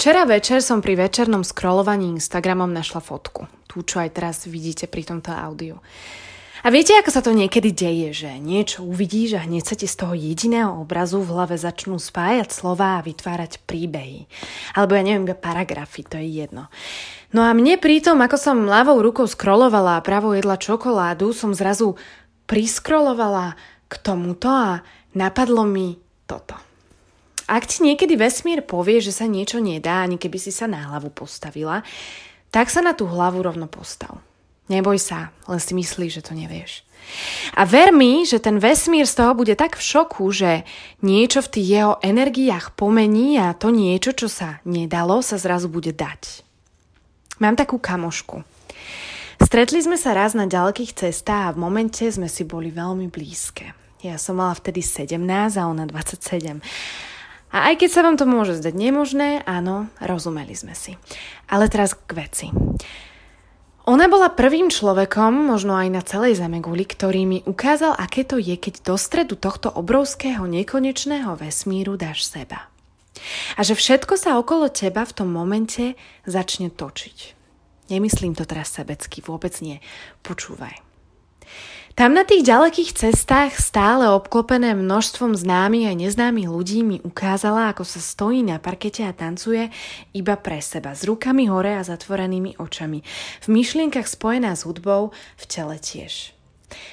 Včera večer som pri večernom scrollovaní Instagramom našla fotku. Tú, čo aj teraz vidíte pri tomto audiu. A viete, ako sa to niekedy deje, že niečo uvidíš a hneď sa ti z toho jediného obrazu v hlave začnú spájať slova a vytvárať príbehy. Alebo ja neviem, paragrafy, to je jedno. No a mne pritom, ako som ľavou rukou scrollovala a pravou jedla čokoládu, som zrazu priskrolovala k tomuto a napadlo mi toto. Ak ti niekedy vesmír povie, že sa niečo nedá, ani keby si sa na hlavu postavila, tak sa na tú hlavu rovno postav. Neboj sa, len si myslíš, že to nevieš. A ver mi, že ten vesmír z toho bude tak v šoku, že niečo v tých jeho energiách pomení a to niečo, čo sa nedalo, sa zrazu bude dať. Mám takú kamošku. Stretli sme sa raz na ďalekých cestách a v momente sme si boli veľmi blízke. Ja som mala vtedy 17 a ona 27. A aj keď sa vám to môže zdať nemožné, áno, rozumeli sme si. Ale teraz k veci. Ona bola prvým človekom, možno aj na celej Zemeguli, ktorý mi ukázal, aké to je, keď do stredu tohto obrovského nekonečného vesmíru dáš seba. A že všetko sa okolo teba v tom momente začne točiť. Nemyslím to teraz sebecky, vôbec nie. Počúvaj. Tam na tých ďalekých cestách stále obklopené množstvom známych a neznámych ľudí mi ukázala, ako sa stojí na parkete a tancuje iba pre seba, s rukami hore a zatvorenými očami. V myšlienkach spojená s hudbou, v tele tiež.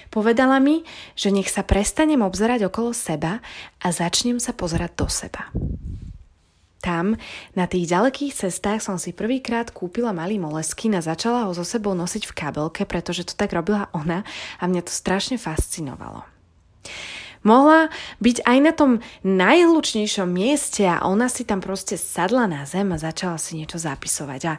Povedala mi, že nech sa prestanem obzerať okolo seba a začnem sa pozerať do seba. Tam, na tých ďalekých cestách som si prvýkrát kúpila malý moleskin a začala ho so sebou nosiť v kabelke, pretože to tak robila ona a mňa to strašne fascinovalo. Mohla byť aj na tom najhlučnejšom mieste a ona si tam proste sadla na zem a začala si niečo zapisovať. A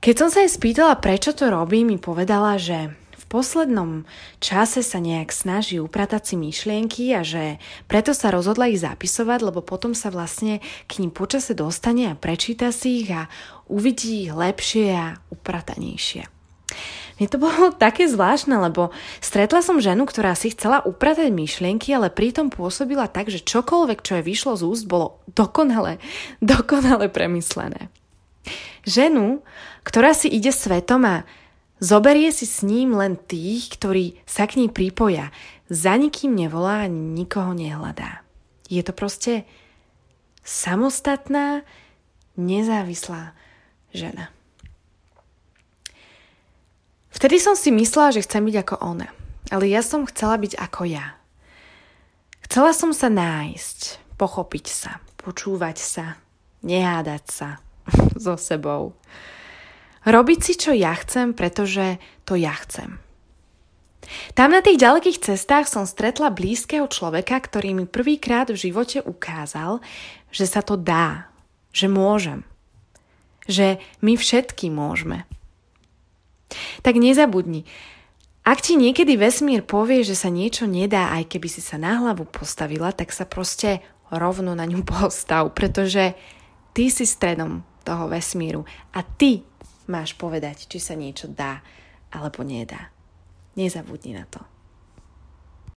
keď som sa jej spýtala, prečo to robí, mi povedala, že poslednom čase sa nejak snaží upratať si myšlienky a že preto sa rozhodla ich zapisovať, lebo potom sa vlastne k ním počase dostane a prečíta si ich a uvidí ich lepšie a upratanejšie. Mne to bolo také zvláštne, lebo stretla som ženu, ktorá si chcela upratať myšlienky, ale pritom pôsobila tak, že čokoľvek, čo je vyšlo z úst, bolo dokonale, dokonale premyslené. Ženu, ktorá si ide svetom a Zoberie si s ním len tých, ktorí sa k nej pripoja. Za nikým nevolá a nikoho nehľadá. Je to proste samostatná, nezávislá žena. Vtedy som si myslela, že chcem byť ako ona. Ale ja som chcela byť ako ja. Chcela som sa nájsť, pochopiť sa, počúvať sa, nehádať sa so sebou. Robiť si, čo ja chcem, pretože to ja chcem. Tam na tých ďalekých cestách som stretla blízkeho človeka, ktorý mi prvýkrát v živote ukázal, že sa to dá, že môžem, že my všetky môžeme. Tak nezabudni, ak ti niekedy vesmír povie, že sa niečo nedá, aj keby si sa na hlavu postavila, tak sa proste rovno na ňu postav, pretože ty si stredom toho vesmíru a ty máš povedať, či sa niečo dá alebo nedá. Nezabudni na to.